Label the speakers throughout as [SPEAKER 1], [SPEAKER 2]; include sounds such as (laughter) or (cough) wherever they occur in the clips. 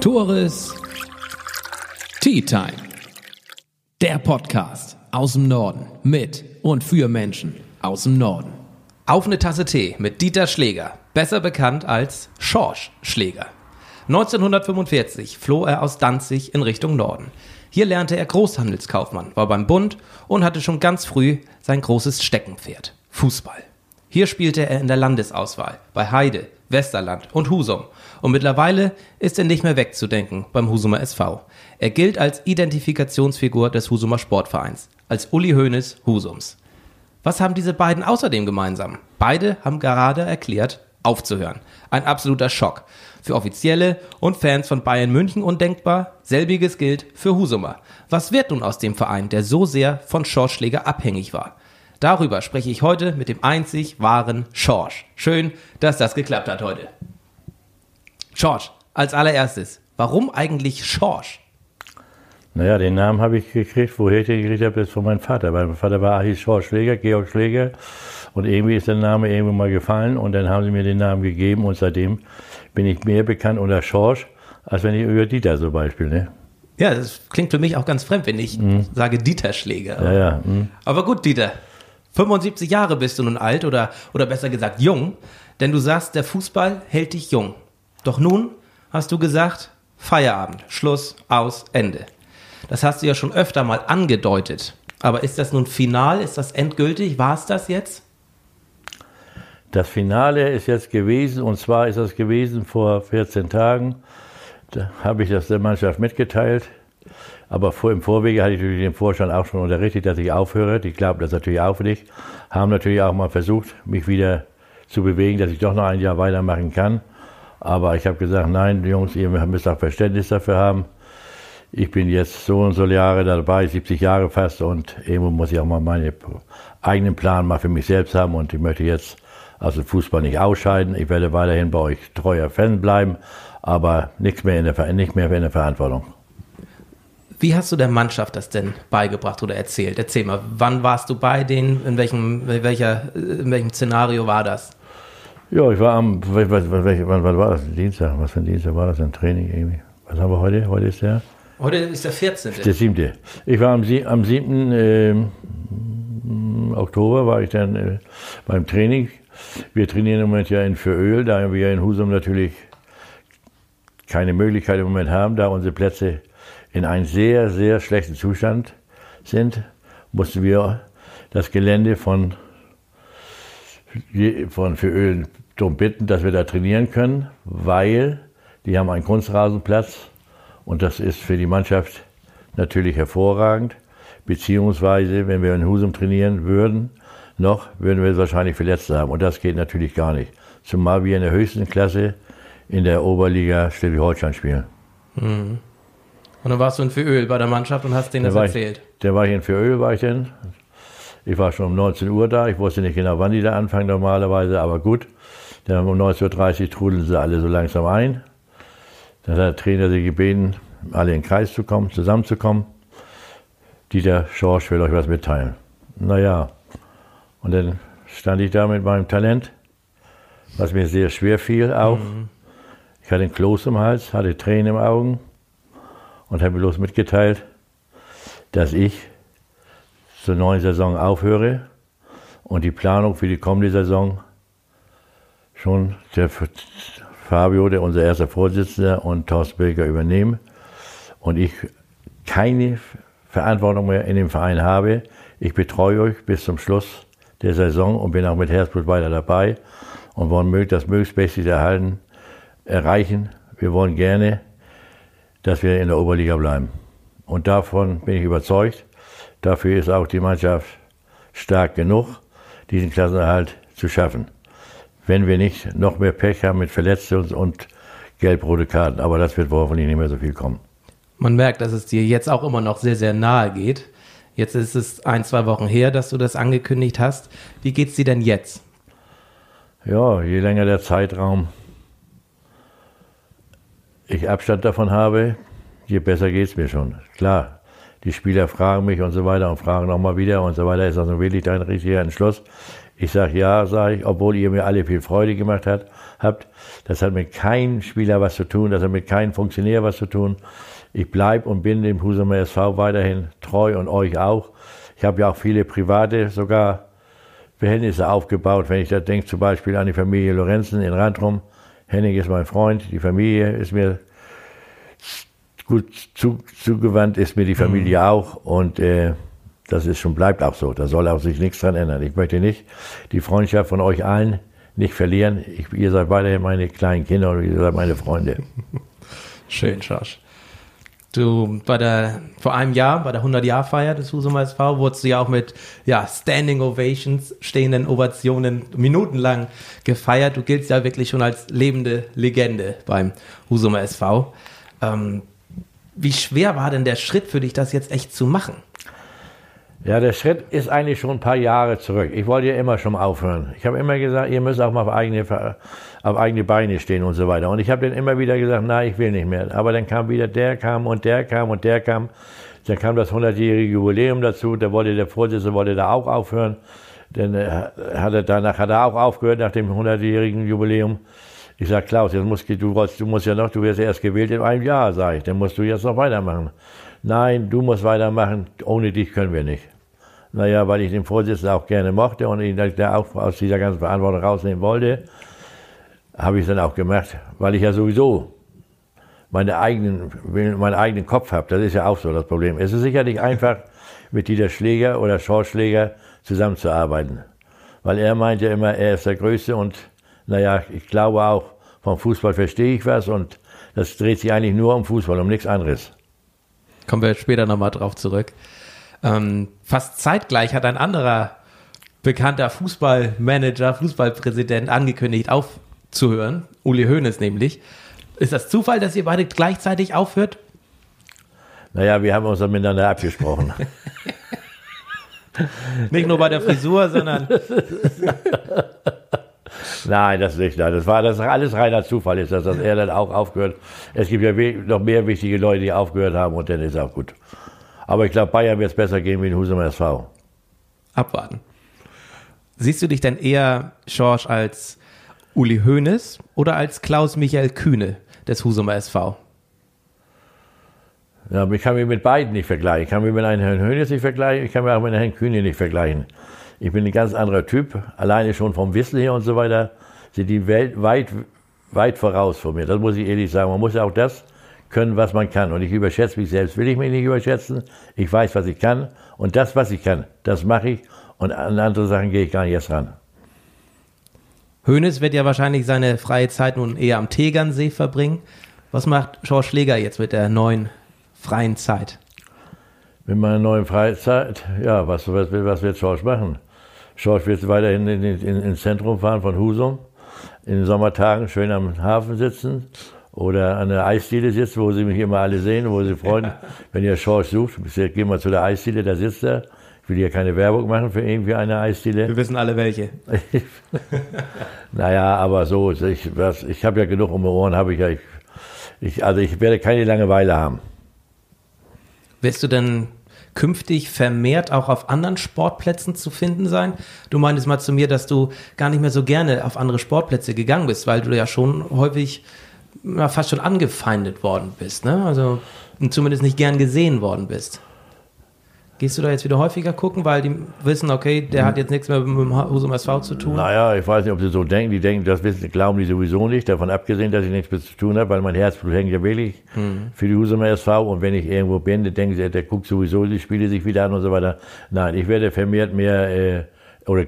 [SPEAKER 1] Tores Tea Time. Der Podcast aus dem Norden mit und für Menschen aus dem Norden. Auf eine Tasse Tee mit Dieter Schläger, besser bekannt als Schorsch Schläger. 1945 floh er aus Danzig in Richtung Norden. Hier lernte er Großhandelskaufmann, war beim Bund und hatte schon ganz früh sein großes Steckenpferd, Fußball. Hier spielte er in der Landesauswahl bei Heide, Westerland und Husum. Und mittlerweile ist er nicht mehr wegzudenken beim Husumer SV. Er gilt als Identifikationsfigur des Husumer Sportvereins, als Uli Hoeneß Husums. Was haben diese beiden außerdem gemeinsam? Beide haben gerade erklärt, aufzuhören. Ein absoluter Schock. Für Offizielle und Fans von Bayern München undenkbar. Selbiges gilt für Husumer. Was wird nun aus dem Verein, der so sehr von Schorschläger abhängig war? Darüber spreche ich heute mit dem einzig wahren Schorsch. Schön, dass das geklappt hat heute. Schorsch, als allererstes, warum eigentlich Schorsch?
[SPEAKER 2] Naja, den Namen habe ich gekriegt. Woher ich den gekriegt habe, ist von meinem Vater. Mein Vater war Achis Schorsch Schläger, Georg Schläger. Und irgendwie ist der Name irgendwo mal gefallen und dann haben sie mir den Namen gegeben und seitdem bin ich mehr bekannt unter Schorsch, als wenn ich über Dieter zum Beispiel. Ne?
[SPEAKER 1] Ja, das klingt für mich auch ganz fremd, wenn ich mhm. sage Dieter Schläger.
[SPEAKER 2] Ja, ja. Mhm.
[SPEAKER 1] Aber gut, Dieter, 75 Jahre bist du nun alt oder, oder besser gesagt jung, denn du sagst, der Fußball hält dich jung. Doch nun hast du gesagt, Feierabend, Schluss, aus, Ende. Das hast du ja schon öfter mal angedeutet. Aber ist das nun final? Ist das endgültig? War es das jetzt?
[SPEAKER 2] Das Finale ist jetzt gewesen, und zwar ist das gewesen vor 14 Tagen. Da habe ich das der Mannschaft mitgeteilt. Aber vor, im Vorwege hatte ich natürlich den Vorstand auch schon unterrichtet, dass ich aufhöre. Die glauben das natürlich auch nicht. Haben natürlich auch mal versucht, mich wieder zu bewegen, dass ich doch noch ein Jahr weitermachen kann. Aber ich habe gesagt, nein, Jungs, ihr müsst auch Verständnis dafür haben. Ich bin jetzt so und so Jahre dabei, 70 Jahre fast, und irgendwo muss ich auch mal meinen eigenen Plan mal für mich selbst haben. Und ich möchte jetzt also Fußball nicht ausscheiden. Ich werde weiterhin bei euch treuer Fan bleiben, aber nichts mehr in der, nicht mehr in der Verantwortung.
[SPEAKER 1] Wie hast du der Mannschaft das denn beigebracht oder erzählt? Erzähl mal, wann warst du bei denen? In welchem, in welcher, in welchem Szenario war das?
[SPEAKER 2] Ja, ich war am, was, was, wann, wann war das? Dienstag, was für ein Dienstag war das? Ein Training irgendwie. Was haben wir heute? Heute ist der?
[SPEAKER 1] Heute ist der 14.
[SPEAKER 2] Der 7. Ich war am, am 7. Äh, Oktober war ich dann äh, beim Training wir trainieren im Moment ja in Füröl, da wir in Husum natürlich keine Möglichkeit im Moment haben, da unsere Plätze in einem sehr, sehr schlechten Zustand sind, mussten wir das Gelände von, von Füröl darum bitten, dass wir da trainieren können, weil die haben einen Kunstrasenplatz und das ist für die Mannschaft natürlich hervorragend. Beziehungsweise, wenn wir in Husum trainieren würden, noch würden wir wahrscheinlich Verletzte haben. Und das geht natürlich gar nicht. Zumal wir in der höchsten Klasse in der Oberliga Schleswig-Holstein spielen.
[SPEAKER 1] Mhm. Und dann warst du in Füröl bei der Mannschaft und hast denen das erzählt?
[SPEAKER 2] Ich, der war ich in Füröl, war ich denn. Ich war schon um 19 Uhr da. Ich wusste nicht genau, wann die da anfangen normalerweise, aber gut. Dann um 19.30 Uhr trudeln sie alle so langsam ein. Dann hat der Trainer sie gebeten, alle in den Kreis zu kommen, zusammenzukommen. Dieter Schorsch will euch was mitteilen. Naja, und dann stand ich da mit meinem Talent, was mir sehr schwer fiel auch. Mhm. Ich hatte einen Kloß im Hals, hatte Tränen im Augen und habe mir bloß mitgeteilt, dass ich zur neuen Saison aufhöre und die Planung für die kommende Saison schon der Fabio, der unser erster Vorsitzender, und Thorsten Bilger übernehmen und ich keine Verantwortung mehr in dem Verein habe. Ich betreue euch bis zum Schluss der Saison und bin auch mit Herzblut weiter dabei und wollen das möglichst erhalten, erreichen. Wir wollen gerne, dass wir in der Oberliga bleiben. Und davon bin ich überzeugt. Dafür ist auch die Mannschaft stark genug, diesen Klassenerhalt zu schaffen. Wenn wir nicht noch mehr Pech haben mit Verletzten und gelb-rote Karten. Aber das wird hoffentlich nicht mehr so viel kommen.
[SPEAKER 1] Man merkt, dass es dir jetzt auch immer noch sehr, sehr nahe geht. Jetzt ist es ein, zwei Wochen her, dass du das angekündigt hast. Wie geht es dir denn jetzt?
[SPEAKER 2] Ja, je länger der Zeitraum ich Abstand davon habe, je besser geht es mir schon. Klar, die Spieler fragen mich und so weiter und fragen nochmal wieder und so weiter. Ist das nun wirklich dein richtiger Entschluss? Ich sage ja, sage ich, obwohl ihr mir alle viel Freude gemacht habt, habt. Das hat mit keinem Spieler was zu tun, das hat mit keinem Funktionär was zu tun. Ich bleibe und bin dem Husumer SV weiterhin treu und euch auch. Ich habe ja auch viele private sogar Verhältnisse aufgebaut. Wenn ich da denke, zum Beispiel an die Familie Lorenzen in Randrum. Henning ist mein Freund, die Familie ist mir gut zu, zugewandt, ist mir die Familie mhm. auch. Und äh, das ist schon, bleibt auch so. Da soll auch sich nichts dran ändern. Ich möchte nicht die Freundschaft von euch allen nicht verlieren. Ich, ihr seid weiterhin meine kleinen Kinder und ihr seid meine Freunde. (laughs)
[SPEAKER 1] Schön, Josh. Du, bei der, vor einem Jahr, bei der 100-Jahr-Feier des Husumer SV, wurdest du ja auch mit, ja, Standing Ovations, stehenden Ovationen minutenlang gefeiert. Du giltst ja wirklich schon als lebende Legende beim Husumer SV. Ähm, wie schwer war denn der Schritt für dich, das jetzt echt zu machen?
[SPEAKER 2] Ja, der Schritt ist eigentlich schon ein paar Jahre zurück. Ich wollte ja immer schon aufhören. Ich habe immer gesagt, ihr müsst auch mal auf eigene, auf eigene Beine stehen und so weiter. Und ich habe dann immer wieder gesagt, nein, ich will nicht mehr. Aber dann kam wieder der kam und der kam und der kam. Dann kam das 100-jährige Jubiläum dazu. Da wollte der Vorsitzende wollte da auch aufhören. Dann äh, hat er danach hat er auch aufgehört nach dem 100-jährigen Jubiläum. Ich sage, Klaus, jetzt musst, du, du musst ja noch, du wirst erst gewählt in einem Jahr, sage ich. Dann musst du jetzt noch weitermachen. Nein, du musst weitermachen. Ohne dich können wir nicht. Naja, weil ich den Vorsitzenden auch gerne mochte und ihn da auch aus dieser ganzen Verantwortung rausnehmen wollte, habe ich dann auch gemacht, weil ich ja sowieso meine eigenen, meinen eigenen Kopf habe. Das ist ja auch so das Problem. Es ist sicherlich einfach, mit Dieter Schläger oder Schorsch Schläger zusammenzuarbeiten. Weil er meint ja immer, er ist der Größte und naja, ich glaube auch, vom Fußball verstehe ich was und das dreht sich eigentlich nur um Fußball, um nichts anderes.
[SPEAKER 1] Kommen wir später nochmal drauf zurück. Ähm, fast zeitgleich hat ein anderer bekannter Fußballmanager, Fußballpräsident angekündigt aufzuhören, Uli Hoeneß nämlich. Ist das Zufall, dass ihr beide gleichzeitig aufhört?
[SPEAKER 2] Naja, wir haben uns dann miteinander abgesprochen. (laughs)
[SPEAKER 1] nicht nur bei der Frisur, sondern. (laughs)
[SPEAKER 2] Nein, das nicht. Das war das alles reiner Zufall ist, das, dass er dann auch aufgehört. Es gibt ja noch mehr wichtige Leute, die aufgehört haben und dann ist auch gut. Aber ich glaube, Bayern wird es besser gehen wie in Husum SV.
[SPEAKER 1] Abwarten. Siehst du dich denn eher, Schorsch, als Uli Hoeneß oder als Klaus-Michael Kühne des Husumer SV?
[SPEAKER 2] Ja, ich kann mich mit beiden nicht vergleichen. Ich kann mich mit einem Herrn Hoeneß nicht vergleichen, ich kann mich auch mit einem Herrn Kühne nicht vergleichen. Ich bin ein ganz anderer Typ, alleine schon vom Wissen her und so weiter, sind die Welt weit, weit voraus von mir. Das muss ich ehrlich sagen. Man muss ja auch das können, was man kann. Und ich überschätze mich selbst, will ich mich nicht überschätzen. Ich weiß, was ich kann. Und das, was ich kann, das mache ich. Und an andere Sachen gehe ich gar nicht erst ran.
[SPEAKER 1] Hoeneß wird ja wahrscheinlich seine freie Zeit nun eher am Tegernsee verbringen. Was macht George Schläger jetzt mit der neuen freien Zeit?
[SPEAKER 2] Mit meiner neuen Freizeit? Ja, was, was, was wird George machen? George wird weiterhin in, in, in, ins Zentrum fahren von Husum, in den Sommertagen schön am Hafen sitzen oder an der Eisdiele sitzt, wo sie mich immer alle sehen, wo sie freuen, (laughs) wenn ihr Schorsch sucht, gehen wir zu der Eisdiele, da sitzt er. Ich will hier keine Werbung machen für irgendwie eine Eisdiele.
[SPEAKER 1] Wir wissen alle welche. (laughs)
[SPEAKER 2] naja, aber so, ich, ich habe ja genug um die Ohren, habe ich ja. Ich, ich, also ich werde keine Langeweile haben.
[SPEAKER 1] Wirst du denn künftig vermehrt auch auf anderen Sportplätzen zu finden sein? Du meintest mal zu mir, dass du gar nicht mehr so gerne auf andere Sportplätze gegangen bist, weil du ja schon häufig ja, fast schon angefeindet worden bist, ne? Also zumindest nicht gern gesehen worden bist. Gehst du da jetzt wieder häufiger gucken, weil die wissen, okay, der hat jetzt nichts mehr mit dem Husum SV zu tun?
[SPEAKER 2] Naja, ich weiß nicht, ob sie so denken. Die denken, das wissen, glauben die sowieso nicht. Davon abgesehen, dass ich nichts mehr zu tun habe, weil mein Herzblut hängt ja wirklich mhm. für die Husum SV. Und wenn ich irgendwo bin, dann denken sie, der guckt sowieso die Spiele sich wieder an und so weiter. Nein, ich werde vermehrt mehr, äh, oder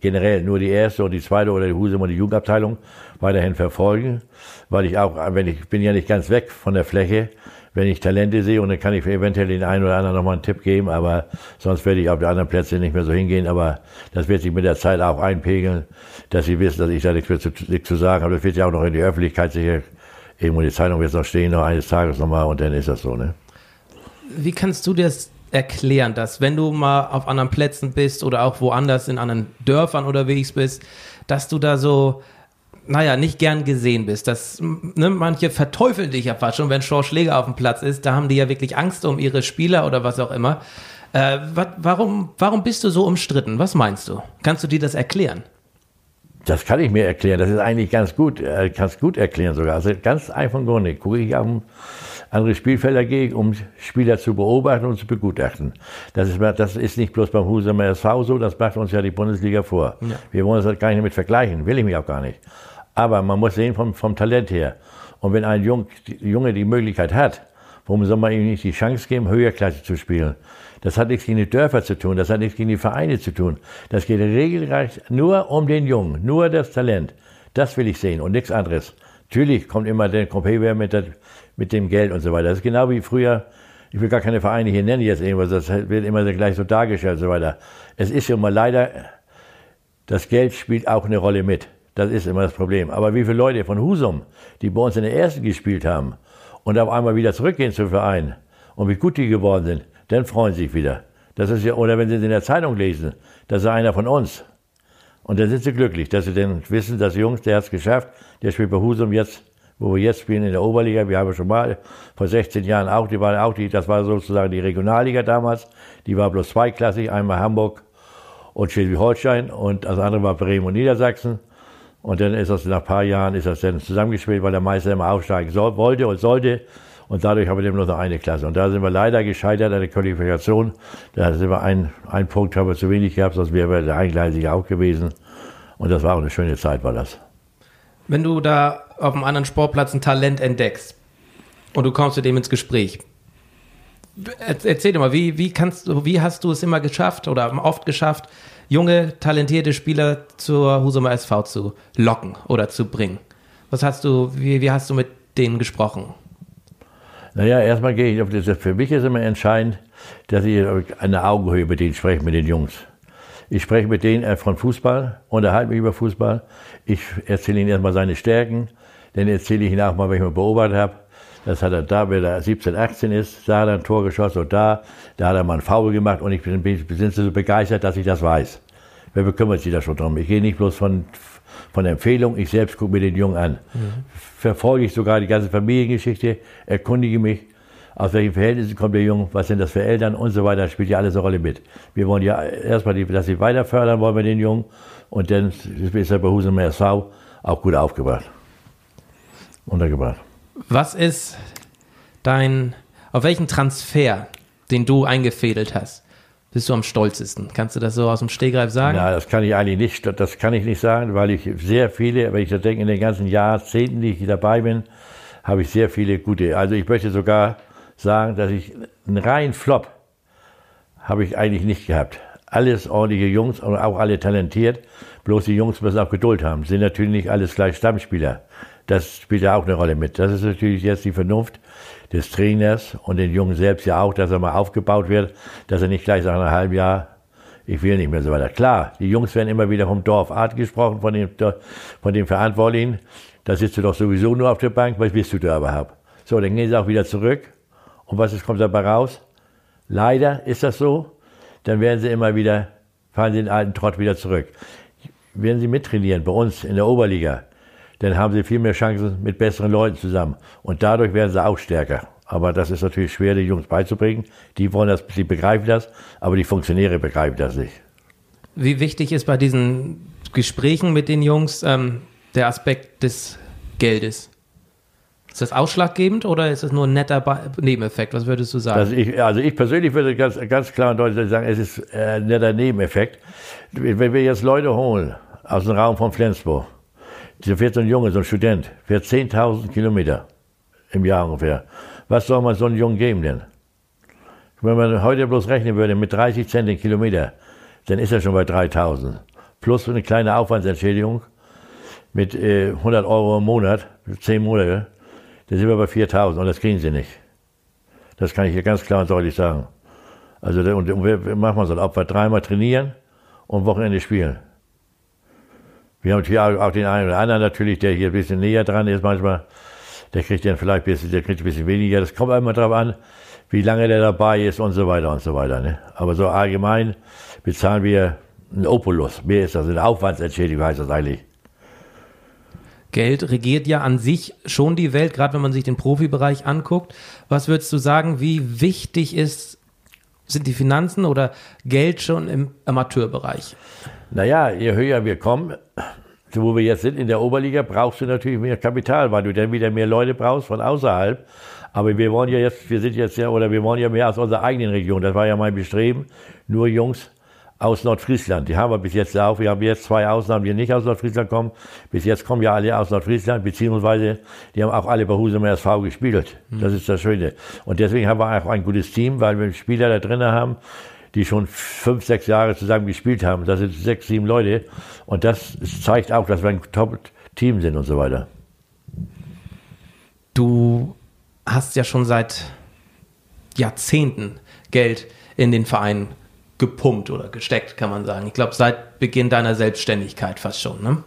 [SPEAKER 2] generell nur die erste und die zweite oder die Husum und die Jugendabteilung weiterhin verfolgen weil ich auch, wenn ich bin ja nicht ganz weg von der Fläche, wenn ich Talente sehe und dann kann ich eventuell den einen oder anderen nochmal einen Tipp geben, aber sonst werde ich auf die anderen Plätze nicht mehr so hingehen, aber das wird sich mit der Zeit auch einpegeln, dass sie wissen, dass ich da nichts mehr zu, nichts zu sagen habe. Das wird ja auch noch in die Öffentlichkeit sicher, irgendwo die Zeitung wird noch stehen, noch eines Tages nochmal und dann ist das so, ne?
[SPEAKER 1] Wie kannst du das erklären, dass wenn du mal auf anderen Plätzen bist oder auch woanders in anderen Dörfern unterwegs bist, dass du da so naja, nicht gern gesehen bist. Das, ne, manche verteufeln dich ja fast schon, wenn Shaw Schläger auf dem Platz ist. Da haben die ja wirklich Angst um ihre Spieler oder was auch immer. Äh, wat, warum, warum bist du so umstritten? Was meinst du? Kannst du dir das erklären?
[SPEAKER 2] Das kann ich mir erklären. Das ist eigentlich ganz gut, äh, ganz gut erklären sogar. Also ganz einfach und Grunde. Gucke ich auf andere Spielfelder gehe, um Spieler zu beobachten und zu begutachten. Das ist, das ist nicht bloß beim Husumer SV so, das macht uns ja die Bundesliga vor. Ja. Wir wollen uns das gar nicht damit vergleichen, will ich mich auch gar nicht. Aber man muss sehen vom, vom Talent her. Und wenn ein Junge die Möglichkeit hat, warum soll man ihm nicht die Chance geben, Höherklasse zu spielen? Das hat nichts gegen die Dörfer zu tun, das hat nichts gegen die Vereine zu tun. Das geht regelrecht nur um den Jungen, nur das Talent. Das will ich sehen und nichts anderes. Natürlich kommt immer der Compare mit, mit dem Geld und so weiter. Das ist genau wie früher. Ich will gar keine Vereine hier nennen jetzt irgendwas. Das wird immer gleich so dargestellt und so weiter. Es ist immer leider, das Geld spielt auch eine Rolle mit. Das ist immer das Problem. Aber wie viele Leute von Husum, die bei uns in der ersten gespielt haben und auf einmal wieder zurückgehen zum Verein und wie gut die geworden sind, dann freuen sie sich wieder. Das ist ja, oder wenn sie es in der Zeitung lesen, das ist einer von uns. Und dann sind sie glücklich, dass sie dann wissen, dass Jungs, der hat es geschafft, der spielt bei Husum jetzt, wo wir jetzt spielen in der Oberliga. Wir haben schon mal vor 16 Jahren auch, die waren auch die, das war sozusagen die Regionalliga damals. Die war bloß zweiklassig, einmal Hamburg und Schleswig-Holstein und das andere war Bremen und Niedersachsen. Und dann ist das nach ein paar Jahren ist das dann zusammengespielt, weil der Meister immer aufsteigen soll, wollte und sollte. Und dadurch haben wir nur noch eine Klasse. Und da sind wir leider gescheitert an der Qualifikation. Da sind wir ein, ein Punkt haben wir zu wenig gehabt, sonst wäre der Eingleisige auch gewesen. Und das war auch eine schöne Zeit, war das.
[SPEAKER 1] Wenn du da auf einem anderen Sportplatz ein Talent entdeckst und du kommst mit dem ins Gespräch, erzähl dir mal, wie, wie, kannst, wie hast du es immer geschafft oder oft geschafft, junge, talentierte Spieler zur Husumer SV zu locken oder zu bringen? Was hast du, wie, wie hast du mit denen gesprochen?
[SPEAKER 2] Naja, erstmal gehe ich auf das. Für mich ist immer entscheidend, dass ich eine Augenhöhe mit denen spreche, mit den Jungs. Ich spreche mit denen äh, von Fußball, unterhalte mich über Fußball. Ich erzähle ihnen erstmal seine Stärken, dann erzähle ich ihnen auch mal, was ich mal beobachtet habe. Das hat er da, wenn er 17, 18 ist, da hat er ein Tor geschossen und da, da hat er mal einen Foul gemacht und ich bin, bin, bin so begeistert, dass ich das weiß. Wer bekümmert sich da schon drum? Ich gehe nicht bloß von, von Empfehlung, ich selbst gucke mir den Jungen an. Mhm. Verfolge ich sogar die ganze Familiengeschichte, erkundige mich, aus welchen Verhältnissen kommt der Junge, was sind das für Eltern und so weiter, spielt ja alles eine Rolle mit. Wir wollen ja erstmal, die, dass sie weiter fördern wollen wir den Jungen und dann ist er bei Husum SV auch gut aufgebracht, untergebracht.
[SPEAKER 1] Was ist dein, auf welchen Transfer, den du eingefädelt hast, bist du am stolzesten? Kannst du das so aus dem Stegreif sagen?
[SPEAKER 2] Ja, das kann ich eigentlich nicht, das kann ich nicht sagen, weil ich sehr viele, wenn ich da denke, in den ganzen Jahrzehnten, die ich dabei bin, habe ich sehr viele gute. Also ich möchte sogar sagen, dass ich einen reinen Flop habe ich eigentlich nicht gehabt. Alles ordentliche Jungs und auch alle talentiert. Bloß die Jungs müssen auch Geduld haben. Sind natürlich nicht alles gleich Stammspieler. Das spielt ja auch eine Rolle mit. Das ist natürlich jetzt die Vernunft des Trainers und den Jungen selbst ja auch, dass er mal aufgebaut wird, dass er nicht gleich nach einem halben Jahr, ich will nicht mehr so weiter. Klar, die Jungs werden immer wieder vom Dorfart gesprochen, von dem, von dem Verantwortlichen. Da sitzt du doch sowieso nur auf der Bank, was willst du da überhaupt? So, dann gehen sie auch wieder zurück. Und was ist, kommt dabei raus? Leider ist das so. Dann werden sie immer wieder, fahren sie den alten Trott wieder zurück. Werden sie mittrainieren bei uns in der Oberliga, dann haben sie viel mehr Chancen mit besseren Leuten zusammen. Und dadurch werden sie auch stärker. Aber das ist natürlich schwer, die Jungs beizubringen. Die wollen das, die begreifen das, aber die Funktionäre begreifen das nicht.
[SPEAKER 1] Wie wichtig ist bei diesen Gesprächen mit den Jungs ähm, der Aspekt des Geldes? Ist das ausschlaggebend oder ist das nur ein netter Nebeneffekt? Was würdest du sagen?
[SPEAKER 2] Ich, also ich persönlich würde ganz, ganz klar und deutlich sagen, es ist äh, ein netter Nebeneffekt. Wenn wir jetzt Leute holen aus dem Raum von Flensburg, da fährt so ein Junge, so ein Student, fährt 10.000 Kilometer im Jahr ungefähr. Was soll man so einem Jungen geben denn? Wenn man heute bloß rechnen würde mit 30 Cent den Kilometer, dann ist er schon bei 3.000. Plus eine kleine Aufwandsentschädigung mit äh, 100 Euro im Monat, 10 Monate, dann sind wir bei 4.000 und das kriegen sie nicht. Das kann ich hier ganz klar und deutlich sagen. Also, und, und wir machen wir so, ob wir dreimal trainieren und Wochenende spielen. Wir haben hier auch den einen oder anderen natürlich, der hier ein bisschen näher dran ist manchmal. Der kriegt dann vielleicht ein bisschen, der kriegt ein bisschen weniger. Das kommt immer darauf an, wie lange der dabei ist und so weiter und so weiter. Ne? Aber so allgemein bezahlen wir einen Opulus. Mehr ist das, eine Aufwandsentschädigung heißt das eigentlich.
[SPEAKER 1] Geld regiert ja an sich schon die Welt, gerade wenn man sich den Profibereich anguckt. Was würdest du sagen, wie wichtig ist, sind die Finanzen oder Geld schon im Amateurbereich?
[SPEAKER 2] Naja, je höher wir kommen, so wo wir jetzt sind in der Oberliga, brauchst du natürlich mehr Kapital, weil du dann wieder mehr Leute brauchst von außerhalb. Aber wir wollen ja jetzt, wir sind jetzt ja, oder wir wollen ja mehr aus unserer eigenen Region. Das war ja mein Bestreben. Nur Jungs aus Nordfriesland. Die haben wir bis jetzt auch. Wir haben jetzt zwei Ausnahmen, die nicht aus Nordfriesland kommen. Bis jetzt kommen ja alle aus Nordfriesland, beziehungsweise die haben auch alle bei Husum SV gespielt. Mhm. Das ist das Schöne. Und deswegen haben wir auch ein gutes Team, weil wir Spieler da drin haben, die schon fünf, sechs Jahre zusammen gespielt haben. Das sind sechs, sieben Leute. Und das zeigt auch, dass wir ein Top-Team sind und so weiter.
[SPEAKER 1] Du hast ja schon seit Jahrzehnten Geld in den Verein gepumpt oder gesteckt, kann man sagen. Ich glaube, seit Beginn deiner Selbstständigkeit fast schon. Ne?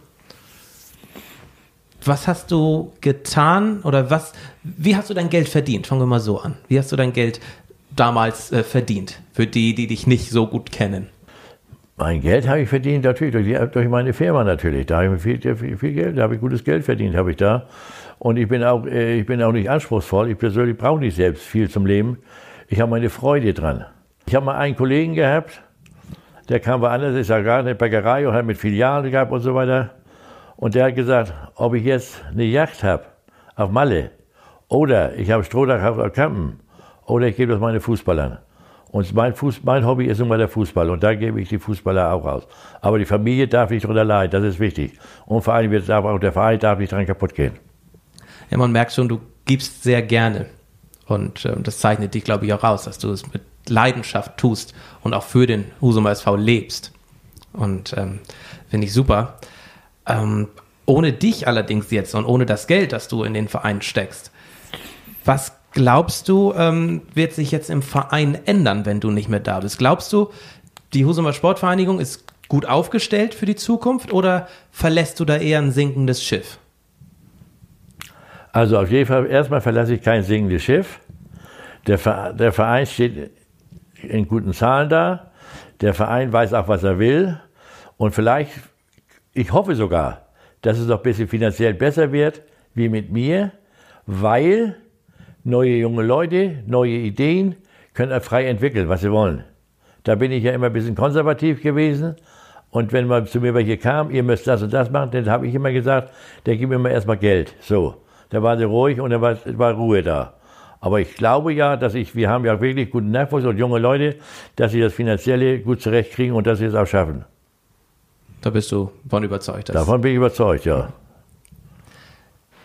[SPEAKER 1] Was hast du getan oder was, wie hast du dein Geld verdient? Fangen wir mal so an. Wie hast du dein Geld damals äh, verdient? Für die, die dich nicht so gut kennen.
[SPEAKER 2] Mein Geld habe ich verdient natürlich durch, durch meine Firma natürlich. Da habe ich viel, viel, viel Geld, da habe ich gutes Geld verdient, habe ich da. Und ich bin auch, äh, ich bin auch nicht anspruchsvoll. Ich persönlich brauche nicht selbst viel zum Leben. Ich habe meine Freude dran. Ich habe mal einen Kollegen gehabt, der kam woanders, ist ja gerade in der Bäckerei und hat mit Filialen gehabt und so weiter. Und der hat gesagt, ob ich jetzt eine Yacht habe auf Malle oder ich habe Strohdach auf Kampen oder ich gebe das meine Fußballern. Und mein, Fuß, mein Hobby ist immer der Fußball und da gebe ich die Fußballer auch aus. Aber die Familie darf nicht drunter leiden, das ist wichtig. Und vor allem wird auch der Verein darf nicht dran kaputt gehen.
[SPEAKER 1] Ja, man merkt schon, du gibst sehr gerne. Und ähm, das zeichnet dich, glaube ich, auch aus, dass du es mit Leidenschaft tust und auch für den Husum SV lebst. Und ähm, finde ich super. Ähm, ohne dich allerdings jetzt und ohne das Geld, das du in den Verein steckst, was glaubst du, ähm, wird sich jetzt im Verein ändern, wenn du nicht mehr da bist? Glaubst du, die Husumer Sportvereinigung ist gut aufgestellt für die Zukunft oder verlässt du da eher ein sinkendes Schiff?
[SPEAKER 2] Also auf jeden Fall, erstmal verlasse ich kein sinkendes Schiff. Der, der Verein steht in guten Zahlen da. Der Verein weiß auch, was er will. Und vielleicht, ich hoffe sogar, dass es noch ein bisschen finanziell besser wird, wie mit mir, weil neue junge Leute, neue Ideen können frei entwickeln, was sie wollen. Da bin ich ja immer ein bisschen konservativ gewesen. Und wenn man zu mir welche kam, ihr müsst das und das machen, dann habe ich immer gesagt, der gibt mir immer erstmal Geld. So. Da waren sie ruhig und da war, war Ruhe da. Aber ich glaube ja, dass ich, wir haben ja wirklich guten Nachwuchs und junge Leute, dass sie das Finanzielle gut zurechtkriegen und dass sie es auch schaffen.
[SPEAKER 1] Da bist du von überzeugt.
[SPEAKER 2] Davon bin ich überzeugt, ja.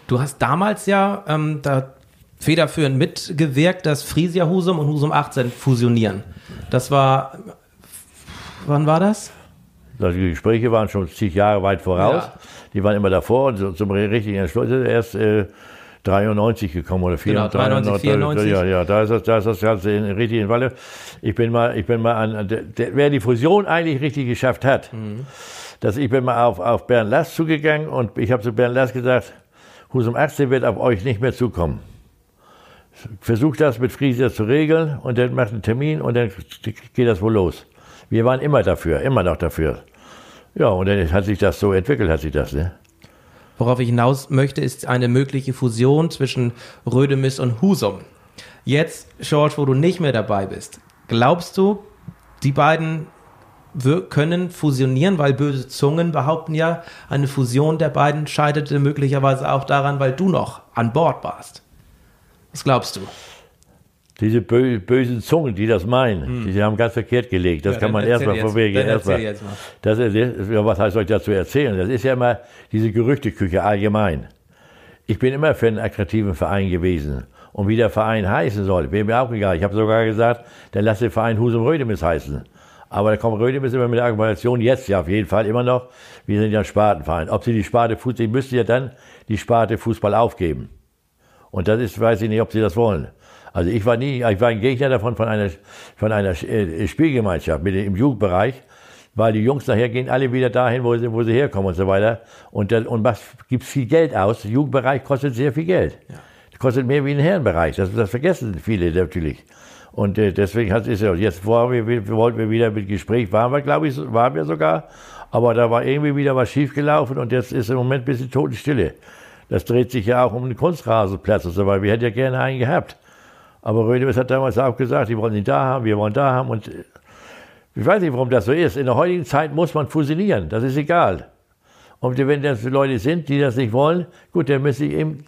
[SPEAKER 1] Du hast damals ja ähm, da federführend mitgewirkt, dass Frisia Husum und Husum 18 fusionieren. Das war, wann war das?
[SPEAKER 2] Also die Gespräche waren schon zig Jahre weit voraus. Ja. Die waren immer davor und zum richtigen Entschluss erst äh, 93 gekommen oder
[SPEAKER 1] 94. Genau, 93, 94.
[SPEAKER 2] Ja, ja, da ist das, da ist das Ganze in, richtig in Walle. Ich bin mal, ich bin mal an, der, der, wer die Fusion eigentlich richtig geschafft hat, mhm. dass ich bin mal auf, auf Bernd Lass zugegangen und ich habe zu Bernd Lass gesagt, Husum 18 wird auf euch nicht mehr zukommen versucht das mit Frieser zu regeln und dann macht einen Termin und dann geht das wohl los. Wir waren immer dafür, immer noch dafür. Ja, und dann hat sich das so entwickelt, hat sich das, ne?
[SPEAKER 1] Worauf ich hinaus möchte, ist eine mögliche Fusion zwischen Rödemis und Husum. Jetzt, George, wo du nicht mehr dabei bist, glaubst du, die beiden können fusionieren, weil böse Zungen behaupten ja, eine Fusion der beiden scheiterte möglicherweise auch daran, weil du noch an Bord warst. Was glaubst du?
[SPEAKER 2] Diese bö bösen Zungen, die das meinen, hm. die haben ganz verkehrt gelegt. Das ja, kann man erstmal vorweg. Erstmal. Jetzt mal. Das ist, was heißt euch dazu erzählen? Das ist ja immer diese Gerüchteküche allgemein. Ich bin immer für einen attraktiven Verein gewesen. Und wie der Verein heißen soll, wäre mir auch egal. Ich habe sogar gesagt, dann lass den Verein Husum Rödemis heißen. Aber da kommt Rödemis immer mit der Argumentation, jetzt ja auf jeden Fall immer noch, wir sind ja ein Spartenverein. Ob sie die Sparte Fußball, sie müssten ja dann die Sparte Fußball aufgeben. Und das ist, weiß ich nicht, ob sie das wollen. Also ich war nie, ich war ein Gegner davon von einer, von einer äh, Spielgemeinschaft mit, im Jugendbereich, weil die Jungs nachher gehen alle wieder dahin, wo sie, wo sie herkommen und so weiter. Und, das, und was gibt viel Geld aus. Der Jugendbereich kostet sehr viel Geld. Ja. Das kostet mehr wie ein Herrenbereich. Das, das vergessen viele natürlich. Und äh, deswegen hat es ja, jetzt vor, wir, wir, wollten wir wieder mit Gespräch, waren wir, glaube ich, waren wir sogar. Aber da war irgendwie wieder was schiefgelaufen und jetzt ist im Moment ein bisschen Totenstille. Das dreht sich ja auch um den Kunstrasenplatz und so weiter. Wir hätten ja gerne einen gehabt. Aber Rödemes hat damals auch gesagt, die wollen ihn da haben, wir wollen da haben. Und ich weiß nicht, warum das so ist. In der heutigen Zeit muss man fusionieren. Das ist egal. Und wenn das Leute sind, die das nicht wollen, gut, dann müssen sie eben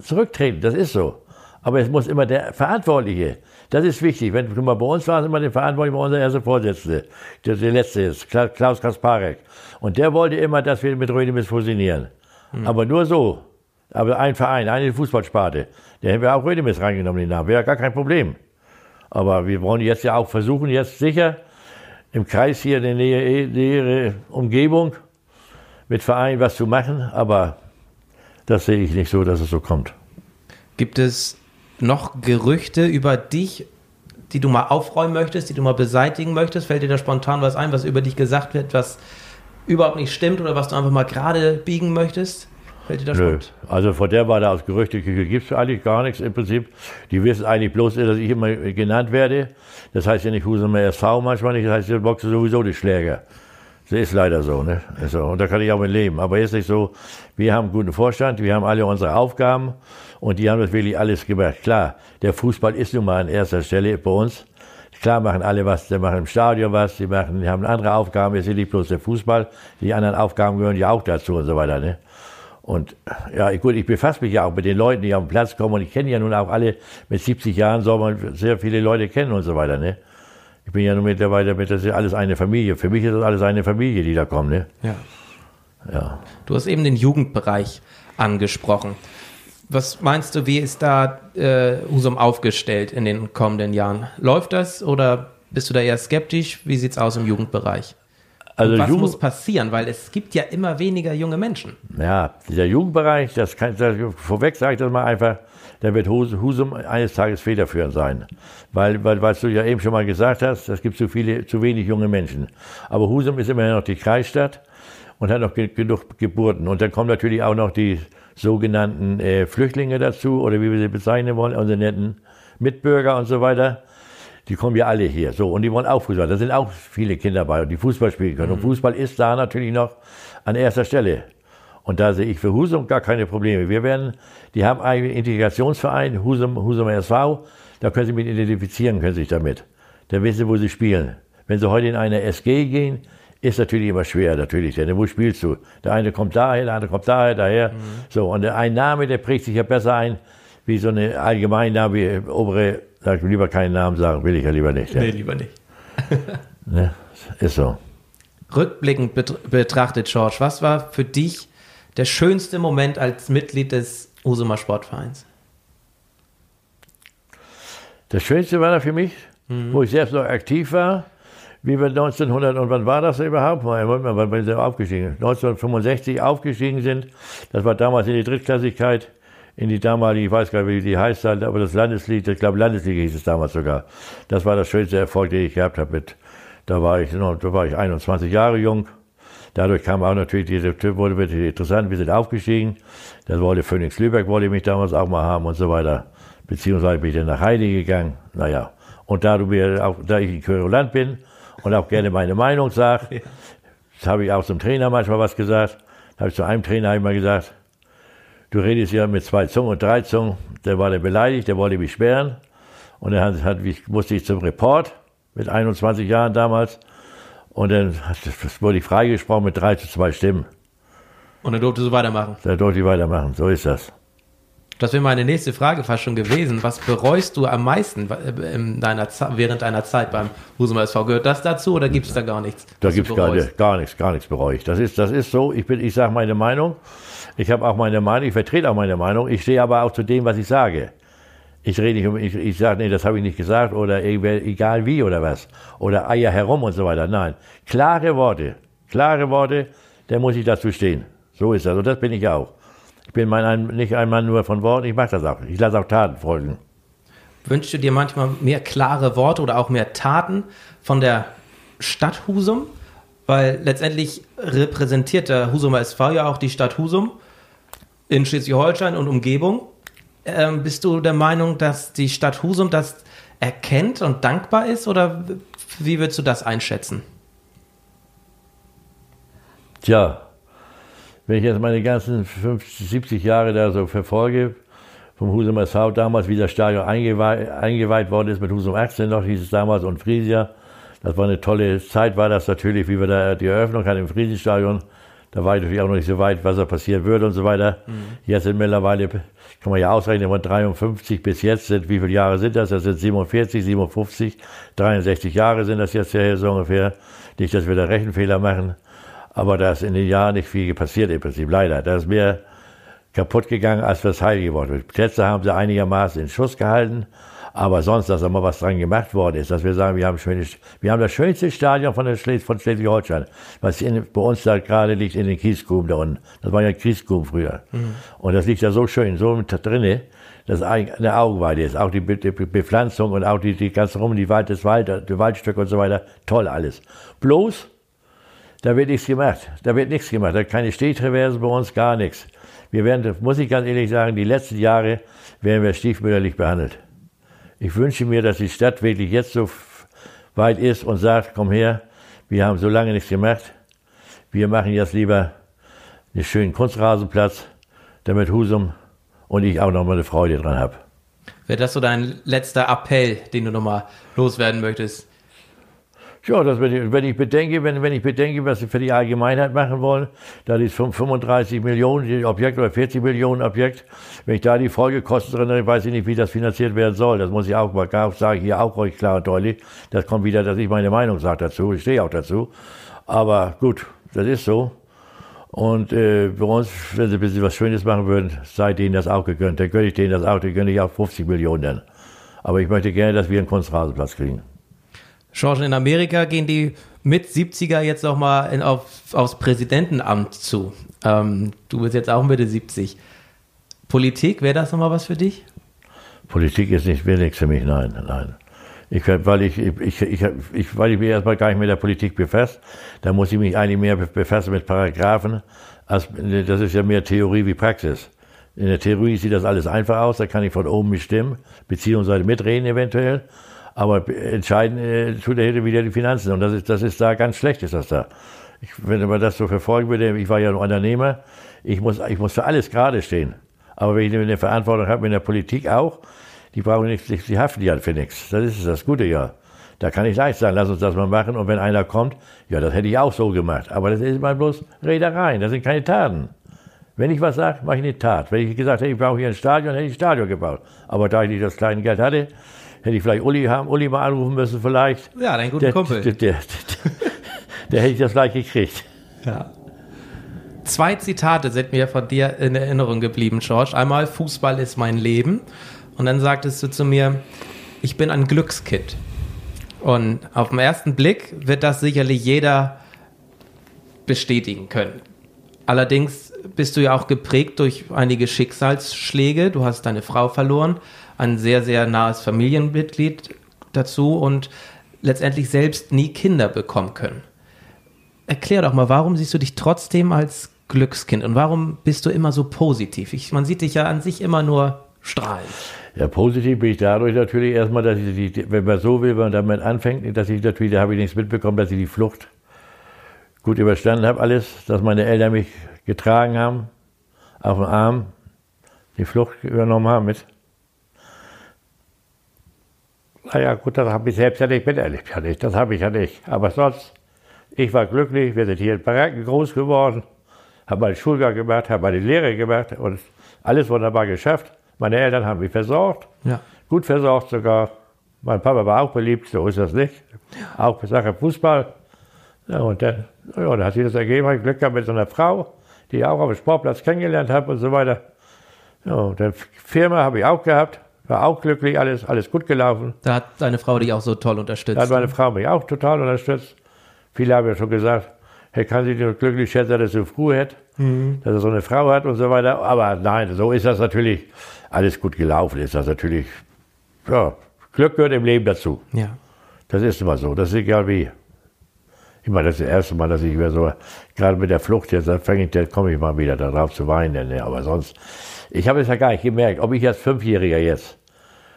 [SPEAKER 2] zurücktreten. Das ist so. Aber es muss immer der Verantwortliche. Das ist wichtig. Wenn du mal bei uns war es immer der Verantwortliche, unser erster Vorsitzende, der, der letzte ist, Klaus Kasparek. Und der wollte immer, dass wir mit Rödemis fusionieren. Mhm. Aber nur so. Aber ein Verein, eine Fußballsparte. Der hätten wir auch Rödemis reingenommen, den Namen. Wäre gar kein Problem. Aber wir wollen jetzt ja auch versuchen, jetzt sicher im Kreis hier in der Nähe, nähere Umgebung mit Verein was zu machen. Aber das sehe ich nicht so, dass es so kommt.
[SPEAKER 1] Gibt es noch Gerüchte über dich, die du mal aufräumen möchtest, die du mal beseitigen möchtest? Fällt dir da spontan was ein, was über dich gesagt wird, was überhaupt nicht stimmt oder was du einfach mal gerade biegen möchtest?
[SPEAKER 2] Fällt dir das Nö. Also von der Warte aus Gerüchteküche gibt es eigentlich gar nichts im Prinzip. Die wissen eigentlich bloß, dass ich immer genannt werde. Das heißt ja nicht Husumer SV manchmal nicht, das heißt, ich boxe sowieso die Schläger. Das ist leider so, ne? Also, und da kann ich auch mit leben. Aber ist nicht so, wir haben einen guten Vorstand, wir haben alle unsere Aufgaben und die haben das wirklich alles gemacht. Klar, der Fußball ist nun mal an erster Stelle bei uns. Klar machen alle was, die machen im Stadion was, die machen, die haben andere Aufgaben, es ist nicht bloß der Fußball, die anderen Aufgaben gehören ja auch dazu und so weiter, ne? Und ja, gut, ich befasse mich ja auch mit den Leuten, die auf den Platz kommen und ich kenne ja nun auch alle, mit 70 Jahren soll man sehr viele Leute kennen und so weiter, ne? Ich bin ja nun mittlerweile, mit, das ist alles eine Familie. Für mich ist das alles eine Familie, die da kommt, ne?
[SPEAKER 1] Ja. Ja. Du hast eben den Jugendbereich angesprochen. Was meinst du, wie ist da äh, Husum aufgestellt in den kommenden Jahren? Läuft das oder bist du da eher skeptisch? Wie sieht es aus im Jugendbereich? Also was Jugend muss passieren? Weil es gibt ja immer weniger junge Menschen.
[SPEAKER 2] Ja, dieser Jugendbereich, das kann, das, vorweg sage ich das mal einfach, da wird Husum eines Tages federführend sein. Weil, weil, was du ja eben schon mal gesagt hast, es gibt zu viele, zu wenig junge Menschen. Aber Husum ist immerhin noch die Kreisstadt und hat noch genug Geburten. Und dann kommen natürlich auch noch die sogenannten äh, Flüchtlinge dazu, oder wie wir sie bezeichnen wollen, unsere netten Mitbürger und so weiter. Die kommen ja alle hier. So, und die wollen auch Fußball. Da sind auch viele Kinder bei, die Fußball spielen können. Mhm. Und Fußball ist da natürlich noch an erster Stelle. Und da sehe ich für Husum gar keine Probleme. Wir werden, die haben einen Integrationsverein, Husum, Husum SV, da können Sie mit identifizieren, können sich damit. Da wissen Sie, wo Sie spielen. Wenn Sie heute in eine SG gehen, ist natürlich immer schwer, natürlich, denn wo spielst du? Der eine kommt daher, der andere kommt daher, daher. Mhm. So, und ein Name, der prägt sich ja besser ein, wie so eine Allgemeinname, wie obere Sag lieber keinen Namen sagen, will ich ja lieber nicht. Ja.
[SPEAKER 1] Nee, lieber nicht. (laughs)
[SPEAKER 2] ne? Ist so.
[SPEAKER 1] Rückblickend betrachtet, George, was war für dich der schönste Moment als Mitglied des Usumer Sportvereins?
[SPEAKER 2] Das Schönste war da für mich, mhm. wo ich selbst noch aktiv war, wie wir 1900, und wann war das überhaupt? Wann sind wir aufgestiegen? 1965 aufgestiegen sind. Das war damals in die Drittklassigkeit in die damalige, ich weiß gar nicht, wie die heißt, aber das Landesliga, ich glaube Landesliga hieß es damals sogar. Das war das schönste Erfolg, den ich gehabt habe. Mit, da war ich, da war ich 21 Jahre jung. Dadurch kam auch natürlich diese Typ wurde wirklich interessant. Wir sind aufgestiegen. Das wollte Phoenix Lübeck wollte mich damals auch mal haben und so weiter. Beziehungsweise bin ich dann nach Heidi gegangen. Naja. Und da du mir auch, da ich in Querulant bin und auch gerne meine Meinung sage, ja. das habe ich auch zum Trainer manchmal was gesagt. Da habe ich zu einem Trainer immer gesagt, du redest ja mit zwei Zungen und drei Zungen. Der war der beleidigt, der wollte mich sperren. Und dann hat, musste ich zum Report mit 21 Jahren damals. Und dann wurde ich freigesprochen mit drei zu zwei Stimmen.
[SPEAKER 1] Und dann durfte du weitermachen?
[SPEAKER 2] Dann durfte ich weitermachen, so ist das.
[SPEAKER 1] Das wäre meine nächste Frage fast schon gewesen. Was bereust du am meisten in deiner, während deiner Zeit beim Husumer SV? Gehört das dazu oder gibt es da gar nichts?
[SPEAKER 2] Da gibt es gar, gar nichts, gar nichts bereue ich. Das ist, das ist so, ich, ich sage meine Meinung. Ich habe auch meine Meinung, ich vertrete auch meine Meinung. Ich stehe aber auch zu dem, was ich sage. Ich rede nicht um, ich, ich sage, nee, das habe ich nicht gesagt oder egal wie oder was. Oder Eier herum und so weiter. Nein. Klare Worte. Klare Worte, der muss ich dazu stehen. So ist das. Und das bin ich auch. Ich bin mein, nicht ein Mann nur von Worten, ich mache das auch. Ich lasse auch Taten folgen.
[SPEAKER 1] Wünschst du dir manchmal mehr klare Worte oder auch mehr Taten von der Stadt Husum? Weil letztendlich repräsentiert der Husumer SV ja auch die Stadt Husum in Schleswig-Holstein und Umgebung. Ähm, bist du der Meinung, dass die Stadt Husum das erkennt und dankbar ist oder wie würdest du das einschätzen?
[SPEAKER 2] Tja, wenn ich jetzt meine ganzen 50, 70 Jahre da so verfolge, vom Husum SV damals, wie das Stadion eingeweiht, eingeweiht worden ist, mit Husum 18 noch hieß es damals und Friesia. Das war eine tolle Zeit, war das natürlich, wie wir da die Eröffnung hatten im Friesenstadion. Da war ich natürlich auch noch nicht so weit, was da passieren würde und so weiter. Mhm. Jetzt sind mittlerweile, kann man ja ausrechnen, von 53 bis jetzt sind, wie viele Jahre sind das? Das sind 47, 57, 63 Jahre sind das jetzt ja so ungefähr. Nicht, dass wir da Rechenfehler machen. Aber da ist in den Jahren nicht viel passiert im Prinzip, leider. Da ist mehr kaputt gegangen, als was heil geworden ist. Plätze haben sie einigermaßen in Schuss gehalten. Aber sonst, dass da mal was dran gemacht worden ist, dass wir sagen, wir haben, schöne, wir haben das schönste Stadion von, Schles von Schleswig-Holstein, was in, bei uns da gerade liegt in den Kiesgruben da unten. Das war ja Kiesgruben früher. Mhm. Und das liegt da so schön, so mit drinne, dass eine Augenweide ist. Auch die, Be die Bepflanzung und auch die, die ganze rum, die Wald, das Wald, die Waldstücke und so weiter. Toll alles. Bloß, da wird nichts gemacht. Da wird nichts gemacht. Da keine Stehtraversen bei uns, gar nichts. Wir werden, muss ich ganz ehrlich sagen, die letzten Jahre werden wir stiefmütterlich behandelt. Ich wünsche mir, dass die Stadt wirklich jetzt so weit ist und sagt, komm her, wir haben so lange nichts gemacht, wir machen jetzt lieber einen schönen Kunstrasenplatz, damit Husum und ich auch noch mal eine Freude dran habe.
[SPEAKER 1] Wäre das so dein letzter Appell, den du noch mal loswerden möchtest?
[SPEAKER 2] Ja, das, wenn, ich, wenn ich bedenke, wenn, wenn ich bedenke, was sie für die Allgemeinheit machen wollen, da ist 35 Millionen Objekt oder 40 Millionen Objekt, wenn ich da die Folgekosten drin habe, weiß ich nicht, wie das finanziert werden soll. Das muss ich auch mal sagen, hier auch euch klar und deutlich. Das kommt wieder, dass ich meine Meinung sage dazu. Ich stehe auch dazu. Aber gut, das ist so. Und äh, bei uns, wenn sie ein bisschen was Schönes machen würden, sei denen das auch gegönnt. Dann gönne ich denen das auch, dann gönne ich auch 50 Millionen. Aber ich möchte gerne, dass wir einen Kunstrasenplatz kriegen.
[SPEAKER 1] George, in Amerika gehen die mit 70er jetzt noch mal in, auf, aufs Präsidentenamt zu. Ähm, du bist jetzt auch Mitte 70. Politik, wäre das nochmal was für dich?
[SPEAKER 2] Politik ist nicht wenig für mich, nein, nein. Ich, weil, ich, ich, ich, ich, weil ich mich erstmal gar nicht mit der Politik befasst, da muss ich mich eigentlich mehr befassen mit Paragraphen. Als, das ist ja mehr Theorie wie Praxis. In der Theorie sieht das alles einfach aus, da kann ich von oben bestimmen, beziehungsweise mitreden eventuell. Aber entscheiden äh, tut er wieder die Finanzen. Und das ist, das ist da ganz schlecht, ist das da. Ich, wenn man das so verfolgen würde, ich war ja ein Unternehmer, ich muss, ich muss für alles gerade stehen. Aber wenn ich eine Verantwortung habe in der Politik auch, die brauchen nichts, die haften ja für nichts. Das ist das Gute ja. Da kann ich leicht sagen, lass uns das mal machen. Und wenn einer kommt, ja, das hätte ich auch so gemacht. Aber das ist mal bloß Redereien, das sind keine Taten. Wenn ich was sage, mache ich eine Tat. Wenn ich gesagt hätte, ich brauche hier ein Stadion, hätte ich ein Stadion gebaut. Aber da ich nicht das kleine Geld hatte, hätte ich vielleicht Uli haben, Uli mal anrufen müssen vielleicht.
[SPEAKER 1] Ja, dein guter Kumpel.
[SPEAKER 2] Der, der, der, der, hätte ich das gleich gekriegt.
[SPEAKER 1] Ja. Zwei Zitate sind mir von dir in Erinnerung geblieben, George. Einmal, Fußball ist mein Leben. Und dann sagtest du zu mir, ich bin ein Glückskind. Und auf den ersten Blick wird das sicherlich jeder bestätigen können. Allerdings bist du ja auch geprägt durch einige Schicksalsschläge. Du hast deine Frau verloren, ein sehr, sehr nahes Familienmitglied dazu und letztendlich selbst nie Kinder bekommen können. Erklär doch mal, warum siehst du dich trotzdem als Glückskind und warum bist du immer so positiv? Ich, man sieht dich ja an sich immer nur strahlend.
[SPEAKER 2] Ja, positiv bin ich dadurch natürlich erstmal, dass ich, die, wenn man so will, wenn man damit anfängt, dass ich natürlich, da habe ich nichts mitbekommen, dass ich die Flucht gut überstanden habe, alles, dass meine Eltern mich getragen haben, auf dem Arm, die Flucht übernommen haben mit. Naja, gut, das habe ich selbst ja nicht miterlebt, ja nicht. Das habe ich ja nicht. Aber sonst, ich war glücklich, wir sind hier in Baracken groß geworden, habe meinen Schulgang gemacht, habe meine Lehre gemacht und alles wunderbar geschafft. Meine Eltern haben mich versorgt, ja. gut versorgt sogar. Mein Papa war auch beliebt, so ist das nicht. Auch Sache Fußball. Ja, und dann, ja, dann hat sich das ergeben, habe ich Glück gehabt mit so einer Frau, die ich auch auf dem Sportplatz kennengelernt habe und so weiter. Ja, und dann Firma habe ich auch gehabt, war auch glücklich, alles, alles gut gelaufen.
[SPEAKER 1] Da hat deine Frau dich auch so toll unterstützt.
[SPEAKER 2] Da hat meine Frau mich auch total unterstützt. Viele haben ja schon gesagt, er kann sich nur glücklich schätzen, dass er so früh hat, mhm. dass er so eine Frau hat und so weiter. Aber nein, so ist das natürlich alles gut gelaufen. Ist das natürlich, ja, Glück gehört im Leben dazu. Ja. Das ist immer so. Das ist egal wie. Ich meine, das ist das erste Mal, dass ich wieder so, gerade mit der Flucht jetzt, fange ich, dann komme ich mal wieder darauf zu weinen. Ne? Aber sonst, ich habe es ja gar nicht gemerkt, ob ich als Fünfjähriger jetzt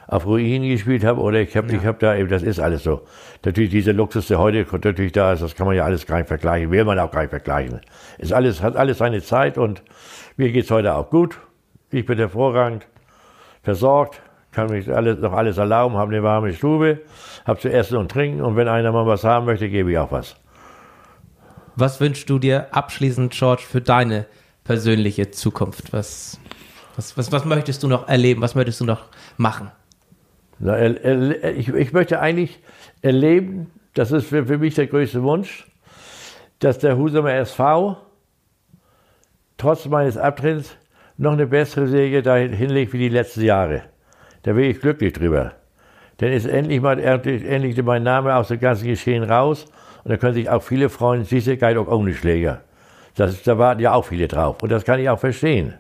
[SPEAKER 2] auf Ruinen gespielt habe oder ich habe ja. hab da eben, das ist alles so. Natürlich dieser Luxus, der heute natürlich da ist, das kann man ja alles gar nicht vergleichen, will man auch gar nicht vergleichen. Ist alles, hat alles seine Zeit und mir geht es heute auch gut. Ich bin hervorragend versorgt, kann mich alles, noch alles erlauben, habe eine warme Stube, habe zu essen und trinken und wenn einer mal was haben möchte, gebe ich auch was.
[SPEAKER 1] Was wünschst du dir abschließend, George, für deine persönliche Zukunft? Was, was, was, was möchtest du noch erleben? Was möchtest du noch machen?
[SPEAKER 2] Ich, ich, möchte eigentlich erleben, das ist für, für mich der größte Wunsch, dass der Husumer SV trotz meines Abtritts noch eine bessere Serie dahin hinlegt wie die letzten Jahre. Da bin ich glücklich drüber. Denn ist endlich mal endlich mein Name aus dem ganzen Geschehen raus und da können sich auch viele freuen, siehste, geil auch ohne Schläger. Das, da warten ja auch viele drauf. Und das kann ich auch verstehen.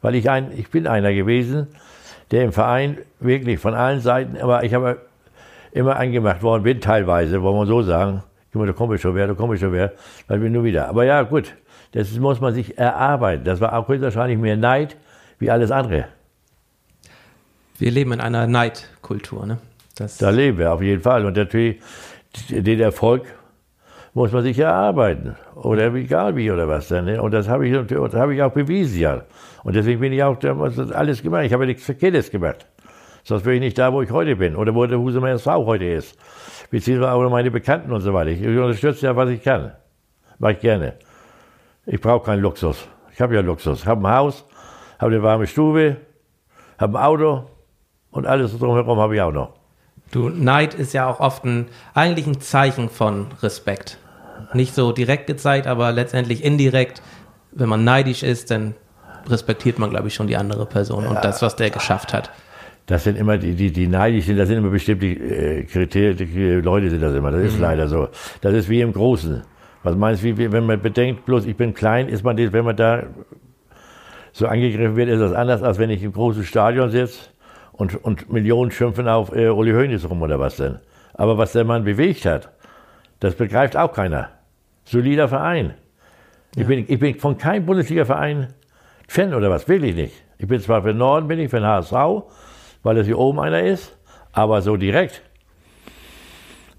[SPEAKER 2] Weil ich ein, ich bin einer gewesen, der im Verein wirklich von allen Seiten, aber ich habe immer angemacht worden bin, teilweise, wollen wir so sagen. Mal, da komme ich schon wer, da komme ich schon wer, dann bin ich nur wieder. Aber ja, gut, das muss man sich erarbeiten. Das war auch wahrscheinlich mehr Neid wie alles andere.
[SPEAKER 1] Wir leben in einer Neidkultur, ne?
[SPEAKER 2] Das da leben wir auf jeden Fall. Und natürlich, den Erfolg muss man sich erarbeiten. Oder egal wie oder was dann. Ne? Und das habe ich, hab ich auch bewiesen, ja. Und deswegen bin ich auch alles gemacht. Ich habe nichts Verkehrtes gemacht. Sonst wäre ich nicht da, wo ich heute bin. Oder wo der Husumer SV heute ist. Beziehungsweise auch meine Bekannten und so weiter. Ich unterstütze ja, was ich kann. Mache ich gerne. Ich brauche keinen Luxus. Ich habe ja Luxus. Ich habe ein Haus, habe eine warme Stube, habe ein Auto und alles drumherum habe ich auch noch.
[SPEAKER 1] Du, Neid ist ja auch oft ein, eigentlich ein Zeichen von Respekt. Nicht so direkt gezeigt, aber letztendlich indirekt. Wenn man neidisch ist, dann respektiert man, glaube ich, schon die andere Person und das, was der geschafft hat.
[SPEAKER 2] Das sind immer die, die, die neidisch sind, das sind immer bestimmte äh, Kriterien, die Leute sind das immer. Das ist mhm. leider so. Das ist wie im Großen. Was meinst du, wie, wenn man bedenkt, bloß ich bin klein, ist man, wenn man da so angegriffen wird, ist das anders, als wenn ich im großen Stadion sitze und, und Millionen schimpfen auf äh, Uli Hoeneß rum oder was denn. Aber was der Mann bewegt hat, das begreift auch keiner. Solider Verein. Ja. Ich, bin, ich bin von keinem Bundesliga-Verein Fan oder was, wirklich nicht. Ich bin zwar für den Norden, bin ich für den HSV, weil das hier oben einer ist, aber so direkt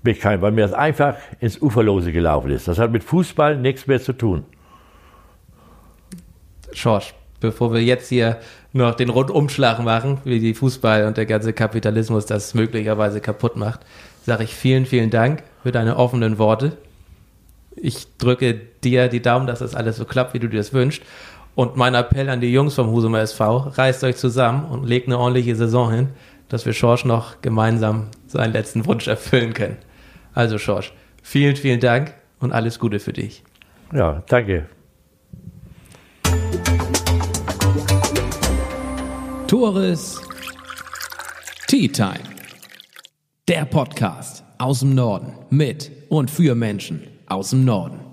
[SPEAKER 2] bin ich kein, weil mir das einfach ins Uferlose gelaufen ist. Das hat mit Fußball nichts mehr zu tun.
[SPEAKER 1] Schorsch, bevor wir jetzt hier noch den Rundumschlag machen, wie die Fußball und der ganze Kapitalismus das möglicherweise kaputt macht, sage ich vielen, vielen Dank für deine offenen Worte. Ich drücke dir die Daumen, dass das alles so klappt, wie du dir das wünschst. Und mein Appell an die Jungs vom Husumer SV, reißt euch zusammen und legt eine ordentliche Saison hin, dass wir Schorsch noch gemeinsam seinen letzten Wunsch erfüllen können. Also Schorsch, vielen, vielen Dank und alles Gute für dich.
[SPEAKER 2] Ja, danke.
[SPEAKER 1] Tores Tea Time. Der Podcast aus dem Norden mit und für Menschen aus dem Norden.